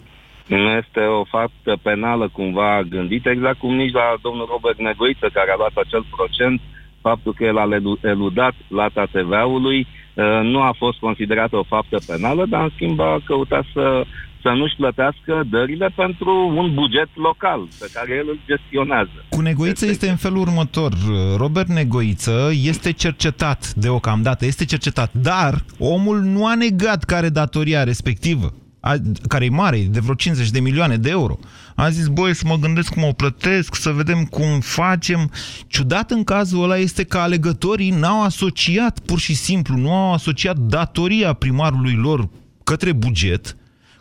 Nu este o faptă penală cumva gândită, exact cum nici la domnul Robert Negoiță, care a luat acel procent, faptul că el a elu- eludat plata TVA-ului, uh, nu a fost considerată o faptă penală, dar în schimb a căutat să, să nu-și plătească dările pentru un buget local pe care el îl gestionează. Cu Negoiță este în felul următor. Robert Negoiță este cercetat deocamdată, este cercetat, dar omul nu a negat că are datoria respectivă. A, care e mare, de vreo 50 de milioane de euro. A zis, băi, să mă gândesc cum o plătesc, să vedem cum facem. Ciudat în cazul ăla este că alegătorii n-au asociat, pur și simplu, nu au asociat datoria primarului lor către buget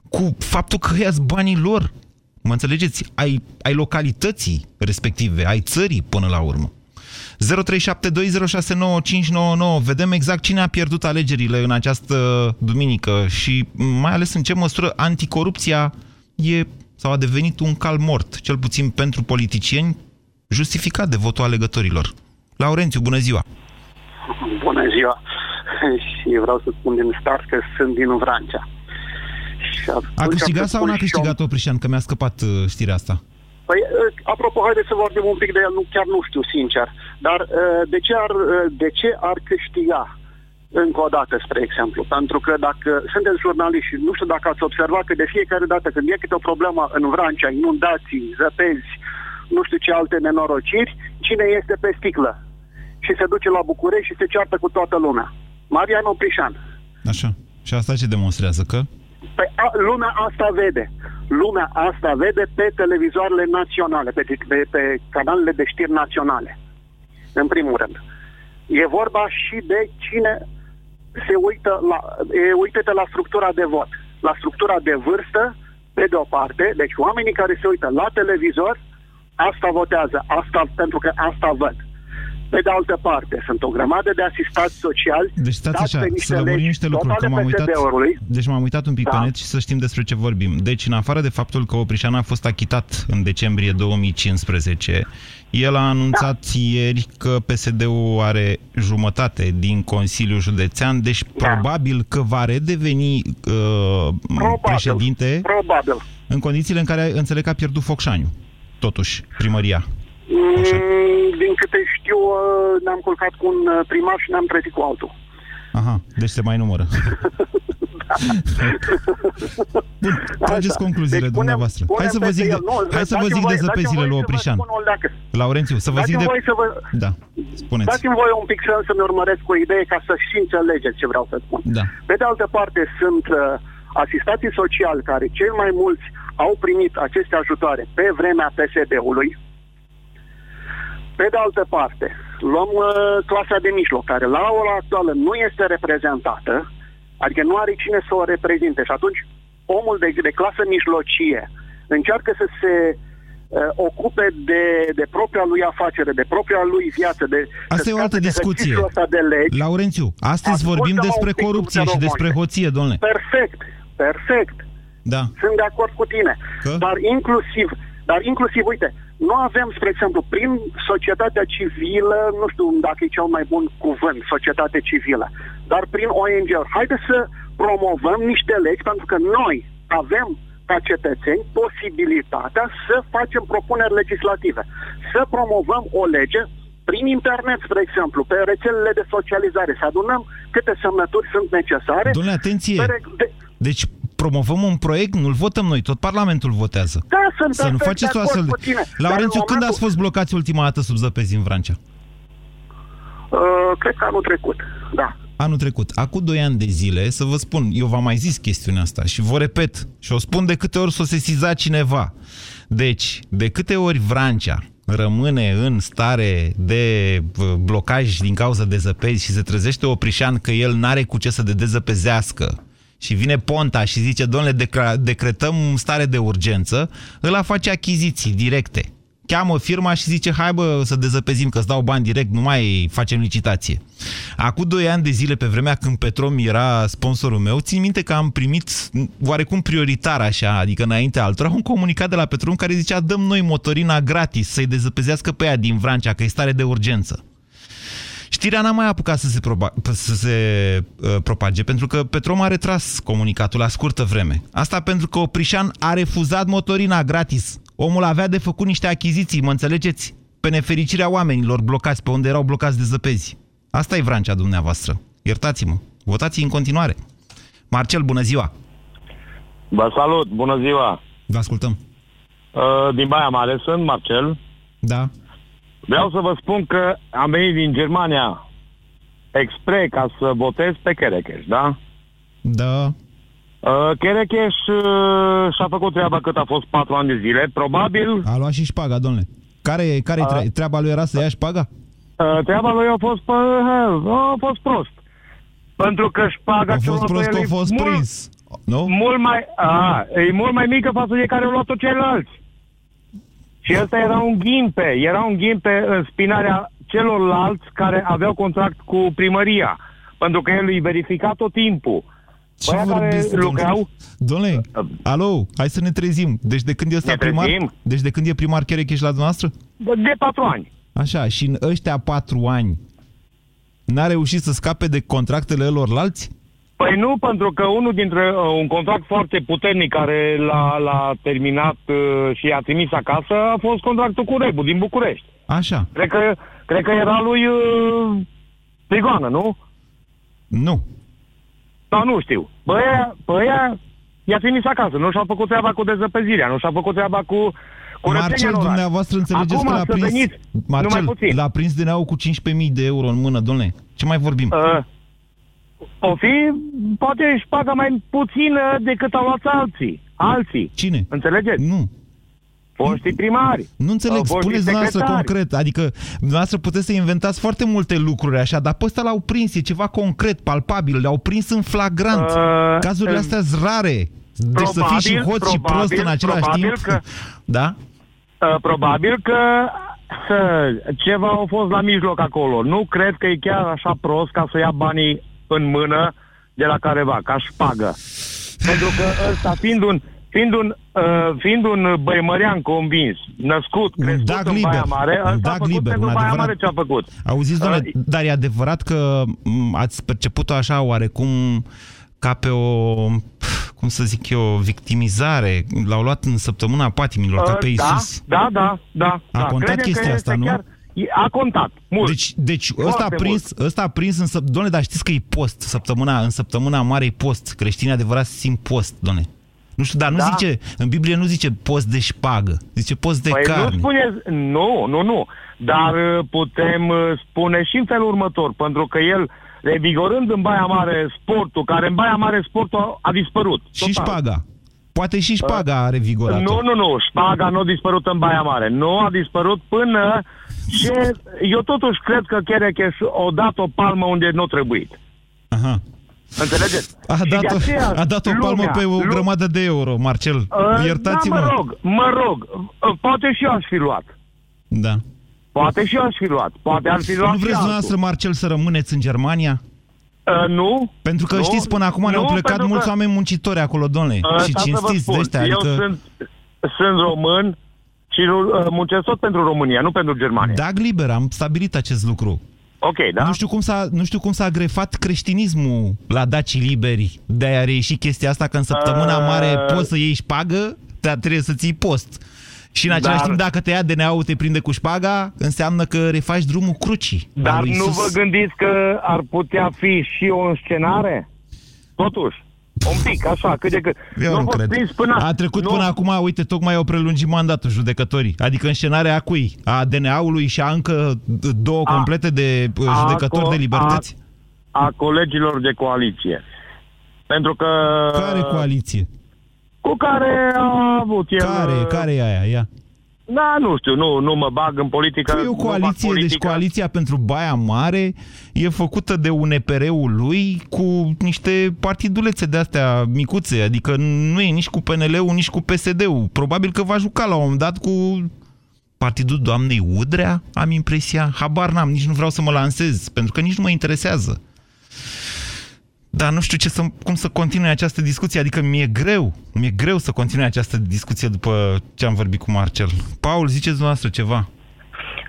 cu faptul că ia banii lor. Mă înțelegeți? Ai, ai localității respective, ai țării până la urmă. 0372069599. Vedem exact cine a pierdut alegerile în această duminică și mai ales în ce măsură anticorupția e sau a devenit un cal mort, cel puțin pentru politicieni, justificat de votul alegătorilor. Laurențiu, bună ziua! Bună ziua! Și vreau să spun din start că sunt din Vrancea. Și A câștigat sau n-a câștigat Oprișan? Că mi-a scăpat uh, știrea asta. Păi, uh, apropo, haideți să vorbim un pic de el, nu, chiar nu știu, sincer. Dar uh, de ce ar, uh, de ce ar câștiga? Încă o dată, spre exemplu. Pentru că dacă sunteți jurnaliști și nu știu dacă ați observat că de fiecare dată când e câte o problemă în Vrancea, inundații, zăpezi, nu știu ce alte nenorociri, cine este pe sticlă? Și se duce la București și se ceartă cu toată lumea. Marian Oprișan. Așa. Și asta ce demonstrează? Că? Păi a, lumea asta vede. Lumea asta vede pe televizoarele naționale, pe, pe, pe canalele de știri naționale. În primul rând. E vorba și de cine se uită la, e, uită la structura de vot, la structura de vârstă, pe de o parte, deci oamenii care se uită la televizor, asta votează, asta pentru că asta văd. Pe de altă parte, sunt o grămadă de asistați sociali Deci stați așa, să lămurim niște lucruri, că m-am uitat, deci m-am uitat un pic da. pe net și să știm despre ce vorbim. Deci, în afară de faptul că Oprișan a fost achitat în decembrie 2015, el a anunțat da. ieri că PSD-ul are jumătate din Consiliul Județean, deci da. probabil că va redeveni uh, probabil, președinte probabil. în condițiile în care înțeleg că a pierdut Focșaniu, totuși, primăria. Așa. Mm, din câte știu, uh, ne-am culcat cu un uh, primar și ne-am trezit cu altul. Aha, deci se mai numără. <laughs> Bun, trageți Așa. concluziile deci, dumneavoastră. Punem hai să vă zic, de, nu, hai să vă zic de zăpezile lui Oprișan. Laurențiu, să vă zic de... Să vă... Da, spuneți. Dați-mi voi un pic să, să-mi urmăresc o idee ca să și înțelegeți ce vreau să spun. Da. Pe de altă parte, sunt uh, asistații sociali care cel mai mulți au primit aceste ajutoare pe vremea PSD-ului, pe de altă parte, luăm uh, clasa de mijloc, care la ora actuală nu este reprezentată, adică nu are cine să o reprezinte și atunci omul de, de clasă mijlocie încearcă să se uh, ocupe de, de propria lui afacere, de propria lui viață, de Asta e o altă discuție. De legi. Laurențiu, astăzi Ascultă vorbim despre corupție și despre hoție, domnule. Perfect, perfect. Da. Sunt de acord cu tine. Că? Dar inclusiv, dar inclusiv, uite, nu avem, spre exemplu, prin societatea civilă, nu știu dacă e cel mai bun cuvânt, societate civilă, dar prin ONG-uri. Haideți să promovăm niște legi, pentru că noi avem ca cetățeni posibilitatea să facem propuneri legislative. Să promovăm o lege prin internet, spre exemplu, pe rețelele de socializare, să adunăm câte semnături sunt necesare. Domnule, atenție! De... Deci promovăm un proiect, nu-l votăm noi, tot Parlamentul votează. Da, sunt Să nu faceți o astfel de... Laurențiu, când ați fost blocați ultima dată sub zăpezi în Vrancea? Uh, cred că anul trecut, da. Anul trecut. Acum 2 ani de zile, să vă spun, eu v-am mai zis chestiunea asta și vă repet și o spun de câte ori s-o sesiza cineva. Deci, de câte ori Vrancea rămâne în stare de uh, blocaj din cauza de zăpezi și se trezește Oprișan că el n-are cu ce să de dezăpezească și vine Ponta și zice, domnule, decretăm stare de urgență, ăla face achiziții directe. Cheamă firma și zice, hai bă să dezăpezim că îți dau bani direct, nu mai facem licitație. Acum doi ani de zile, pe vremea când Petrom era sponsorul meu, țin minte că am primit oarecum prioritar așa, adică înainte altora, un comunicat de la Petrom care zicea, dăm noi motorina gratis să-i dezăpezească pe ea din Vrancea, că e stare de urgență. Știrea n-a mai apucat să se, proba, să se uh, propage, pentru că Petrom a retras comunicatul la scurtă vreme. Asta pentru că Oprișan a refuzat motorina gratis. Omul avea de făcut niște achiziții, mă înțelegeți? Pe nefericirea oamenilor blocați, pe unde erau blocați de zăpezi. Asta e vrancea dumneavoastră. Iertați-mă. Votați în continuare. Marcel, bună ziua! Vă salut, bună ziua! Vă ascultăm. Uh, din Baia Mare sunt, Marcel. Da. Vreau să vă spun că am venit din Germania expre ca să votez pe Kerekeș, da? Da. Uh, Cherecheș uh, și-a făcut treaba cât a fost patru ani de zile. Probabil A luat și șpaga, domnule. Care, care A- tre- treaba lui era să ia șpaga? uh, treaba lui a fost, uh, a fost prost. Pentru că șpaga A fost celor prost pe că el a e fost mult, prins. Nu? Mult mai, a, e mult mai mică față de care au luat-o ceilalți. Și ăsta era un ghimpe, era un ghimpe în spinarea celorlalți care aveau contract cu primăria. Pentru că el îi verifica tot timpul. Ce Băia care vorbiți, lucrau, Domnule, alo, hai să ne trezim. Deci de când e ăsta Ne primar? trezim? Deci de când e primar Cherecheș la dumneavoastră? de patru ani. Așa, și în ăștia patru ani n-a reușit să scape de contractele lorlalți? Păi nu, pentru că unul dintre uh, un contract foarte puternic care l-a, l-a terminat uh, și i-a trimis acasă a fost contractul cu Rebu din București. Așa. Cred că, cred că era lui uh, Prigoană, nu? Nu. Da, nu știu. Băia, băia i-a trimis acasă. Nu și-a făcut treaba cu dezăpezirea, nu și-a făcut treaba cu curățenia Marcel, în oraș. dumneavoastră înțelegeți Acum că l-a să prins... veniți Marcel, numai puțin. l-a prins DNA-ul cu 15.000 de euro în mână, domnule. Ce mai vorbim? Uh, o fi, poate își pagă mai puțin uh, decât au luat alții. Alții. Cine? Înțelegeți? Nu. Foștii primari. Nu înțeleg, uh, foștii spuneți dumneavoastră secretari. concret. Adică dumneavoastră puteți să inventați foarte multe lucruri așa, dar pe ăsta l-au prins, e ceva concret, palpabil, le-au prins în flagrant. Uh, Cazurile uh, astea sunt rare. Deci să fii și probabil- hoț și prost probabil- în același probabil timp. că- Da? Uh, probabil că să, ceva au fost la mijloc acolo. Nu cred că e chiar așa prost ca să ia banii în mână de la careva, ca șpagă. Pentru că ăsta, fiind un, fiind un, uh, fiind un băimărean convins, născut, crescut dag în liber. Baia Mare, Un ăsta a dag făcut liber, pentru un Baia adevărat- Mare ce a făcut. Auziți, domnule, Uh, dar e adevărat că m, ați perceput-o așa oarecum ca pe o, cum să zic eu, victimizare. L-au luat în săptămâna patimilor, ca uh, pe da, Iisus. da, da, da. A da. contat Credem că chestia este asta, nu? Chiar, a contat, mult. Deci, deci Foarte ăsta a prins, ăsta a prins în săptămâna... Doamne, dar știți că e post, săptămâna, în săptămâna mare e post. Creștinii adevărați simt post, doamne. Nu știu, dar nu Da. zice, în Biblie nu zice post de șpagă, zice post de păi carne. nu spuneți, nu, nu, nu. Dar uh, putem uh, spune și în felul următor, pentru că el, revigorând în Baia Mare sportul, care în Baia Mare sportul a, a dispărut. Și șpaga. Poate și șpaga are vigorat. Nu, nu, nu, șpaga nu a dispărut în Baia Mare. Nu a dispărut până ce... Eu totuși cred că Cherecheș a dat o palmă unde nu a trebuit. Aha. Înțelegeți? A Și de dat, o, aceea a dat o palmă lumea- pe o lu- grămadă de euro, Marcel. Uh, Iertați-mă. Da, mă rog, mă rog. Uh, Poate și eu aș fi luat. Da. Poate și eu aș fi luat. Poate ar fi luat Nu și vreți altul. dumneavoastră, Marcel, să rămâneți în Germania? Uh, nu. Pentru că nu, știți, până acum ne-au nu, plecat pentru mulți că- oameni muncitori acolo, domnule. Uh, și stați să vă cinstiți de spun, ăștia. Eu Adică... sunt, sunt român și uh, muncesc tot pentru România, nu pentru Germania. Dag liber, am stabilit acest lucru. Ok, da? Nu știu cum s-a, nu știu cum s-a grefat creștinismul la dacii liberi. De-aia a reieșit chestia asta că în săptămâna Uh, mare poți să ieși șpagă, dar trebuie să ții post. Și în același Dar- timp, dacă te ia DNA-ul, te prinde cu șpaga, înseamnă că refaci drumul crucii. al Dar lui nu Isus. vă gândiți că ar putea fi și o înscenare? Totuși, un pic, așa, cât de cât. Eu Nu nu v-ați cred. prins până... A trecut nu, până acum, uite, tocmai au prelungit mandatul judecătorii. Adică înscenarea a cui? A DNA-ului și a încă două A- complete de uh, a judecători co- de libertăți? A colegilor de coaliție. Pentru că... Care coaliție? Cu care a avut el... Care? Care e aia? Ia. Da, nu știu, nu, nu mă bag în politică. Păi e o nu fac coaliție, deci politică. coaliția pentru Baia Mare e făcută de UNPR-ul lui cu niște partidulețe de astea micuțe, adică nu e nici cu PNL-ul, nici cu PSD-ul. Probabil că va juca la un moment dat cu partidul doamnei Udrea, am impresia. Habar n-am, nici nu vreau să mă lansez, pentru că nici nu mă interesează. Dar nu știu ce să, cum să continui această discuție, adică mi-e greu, mi-e greu să continui această discuție după ce am vorbit cu Marcel. Paul, ziceți dumneavoastră ceva.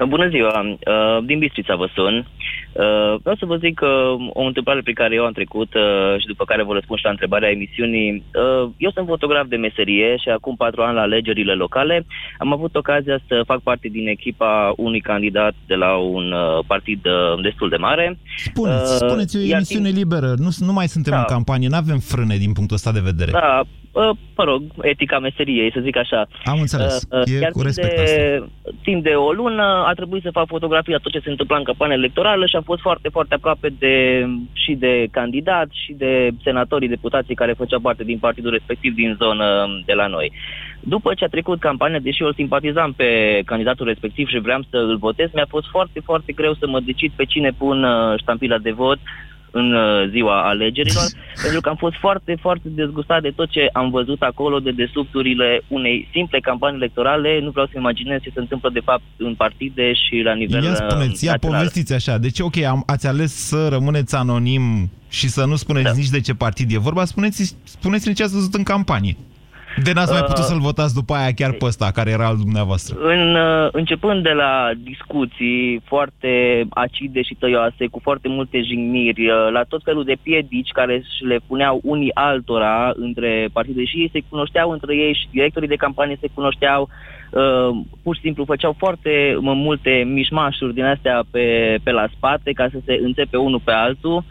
Bună ziua! Uh, Din Bistrița vă sun. Uh, Vreau să vă zic că o întâmplare pe care eu am trecut uh, și după care vă răspund și la întrebarea emisiunii. uh, Eu sunt fotograf de meserie și acum patru ani la alegerile locale am avut ocazia să fac parte din echipa unui candidat de la un uh, partid uh, destul de mare. Spuneți, Uh, spuneți, e o iar emisiune liberă. Nu, nu mai suntem Da. în campanie, nu avem frâne din punctul ăsta de vedere. Da, uh, mă rog, etica meseriei, să zic așa. Am înțeles. Uh, uh, e Iar cu timp respect de, timp de o lună a trebuit să fac fotografia tot ce se întâmpla în campania electorală și am fost foarte, foarte aproape de, și de candidat și de senatorii, deputații care făceau parte din partidul respectiv din zonă de la noi. După ce a trecut campania, deși eu simpatizam pe candidatul respectiv și vreau să îl votez, mi-a fost foarte, foarte greu să mă decid pe cine pun uh, ștampila de vot în uh, ziua alegerilor, <laughs> pentru că am fost foarte, foarte dezgustat de tot ce am văzut acolo, de desubturile unei simple campanii electorale. Nu vreau să imaginez ce se întâmplă, de fapt, în partide și la nivel Ia spuneți, ia național. povestiți așa. Deci, ok, am, ați ales să rămâneți anonim și să nu spuneți da. nici de ce partid e vorba, spuneți, spuneți-ne ce ați văzut în campanie. De n-ați mai Uh, putut să-l votați după aia chiar pe ăsta, care era al dumneavoastră. În, uh, începând de la discuții foarte acide și tăioase, cu foarte multe jigniri, uh, la tot felul de piedici care și le puneau unii altora între partide și ei se cunoșteau între ei și directorii de campanie se cunoșteau, uh, pur și simplu făceau foarte mă, multe mișmașuri din astea pe, pe la spate ca să se înțepe unul pe altul, uh,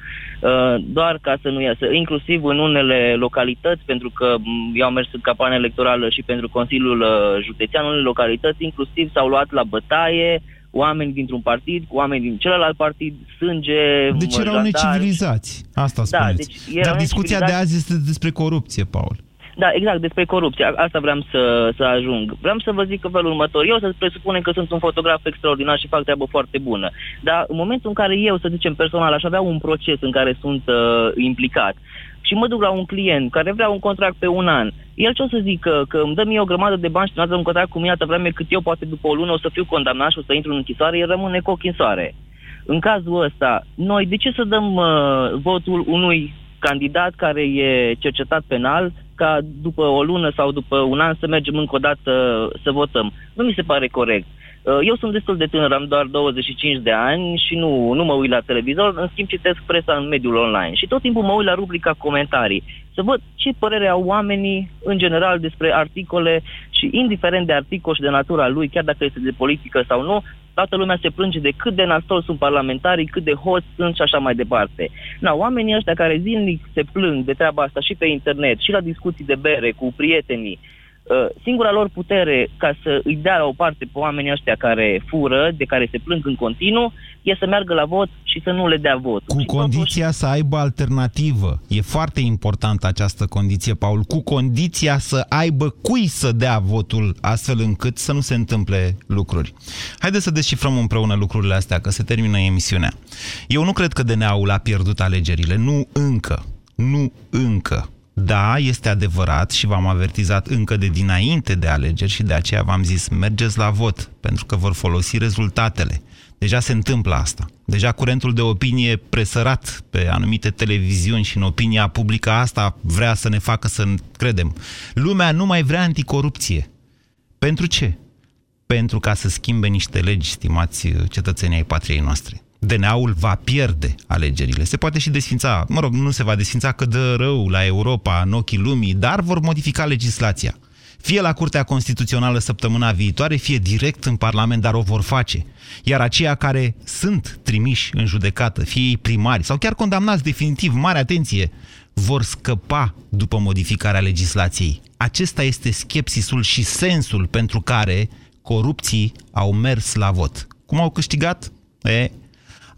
doar ca să nu iasă, inclusiv în unele localități, pentru că m, eu am mers în campanie electorală și pentru Consiliul uh, Județean, în unele localități inclusiv s-au luat la bătaie oameni dintr-un partid cu oameni din celălalt partid, sânge, Deci erau jandari. necivilizați. Asta Da, spuneți. deci erau Dar discuția de necivilizați. azi este despre corupție, Paul. Da, exact, despre corupție. A- Asta vreau să, să ajung. Vreau să vă zic în felul următor. Eu să presupune că sunt un fotograf extraordinar și fac treabă foarte bună. Dar în momentul în care eu, să zicem personal, aș avea un proces în care sunt uh, implicat și mă duc la un client care vrea un contract pe un an, el ce o să zică? Că îmi dă mie o grămadă de bani și semnează un contract cu mine atâta vreme cât eu poate după o lună o să fiu condamnat și o să intru în închisoare, el rămâne cu ochii în soare. În cazul ăsta, noi de ce să dăm uh, votul unui candidat care e cercetat penal ca după o lună sau după un an să mergem încă o dată să votăm? Nu mi se pare corect. Uh, Eu sunt destul de tânăr, am doar 25 de ani și nu, nu mă uit la televizor, în schimb citesc presa în mediul online și tot timpul mă uit la rubrica comentarii să văd ce părere au oamenii în general despre articole și indiferent de articol și de natura lui, chiar dacă este de politică sau nu, toată lumea se plânge de cât de nasol sunt parlamentarii, cât de hoți sunt și așa mai departe. Na, oamenii ăștia care zilnic se plâng de treaba asta și pe internet și la discuții de bere cu prietenii, Uh, singura lor putere ca să îi dea la o parte pe oamenii ăștia care fură, de care se plâng în continuu, e să meargă la vot și să nu le dea vot. Cu condiția să aibă alternativă. E foarte importantă această condiție, Paul. Cu condiția să aibă cui să dea votul astfel încât să nu se întâmple lucruri. Haideți să descifrăm împreună lucrurile astea, că se termină emisiunea. Eu nu cred că DNA-ul a pierdut alegerile. Nu încă. Nu încă. Da, este adevărat și v-am avertizat încă de dinainte de alegeri și de aceea v-am zis mergeți la vot, pentru că vor folosi rezultatele. Deja se întâmplă asta. Deja curentul de opinie presărat pe anumite televiziuni și în opinia publică asta vrea să ne facă să credem. Lumea nu mai vrea anticorupție. Pentru ce? Pentru ca să schimbe niște legi, stimați cetățenii ai patriei noastre. DNA-ul va pierde alegerile. Se poate și desfința, mă rog, nu se va desfința că dă rău la Europa, în ochii lumii, dar vor modifica legislația. Fie la Curtea Constituțională săptămâna viitoare, fie direct în Parlament, dar o vor face. Iar aceia care sunt trimiși în judecată, fie ei primari sau chiar condamnați definitiv, mare atenție, vor scăpa după modificarea legislației. Acesta este skepsisul și sensul pentru care corupții au mers la vot. Cum au câștigat? E,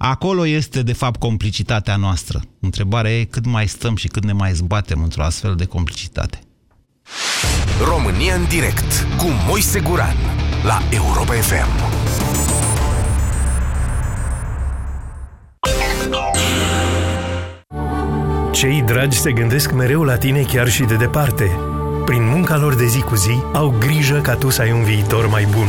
acolo este, de fapt, complicitatea noastră. Întrebarea e cât mai stăm și cât ne mai zbatem într-o astfel de complicitate. România în direct cu Moise Guran la Europa FM. Cei dragi se gândesc mereu la tine chiar și de departe. Prin munca lor de zi cu zi, au grijă ca tu să ai un viitor mai bun.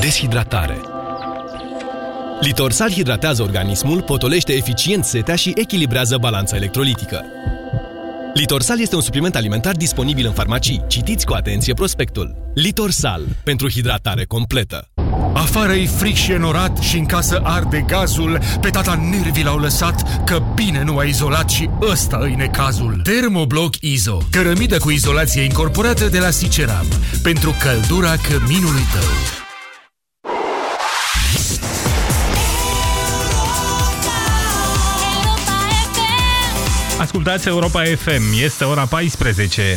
Deshidratare. Litorsal hidratează organismul, potolește eficient setea și echilibrează balanța electrolitică. Litorsal este un supliment alimentar disponibil în farmacii. Citiți cu atenție prospectul. Litorsal. Pentru hidratare completă. Afară e fric și enorat și în casă arde gazul, pe tata nervii l-au lăsat, că bine nu a izolat și ăsta îi necazul. Termobloc Izo, cărămidă cu izolație incorporată de la Siceram, pentru căldura căminului tău. Ascultați Europa FM, este ora 14.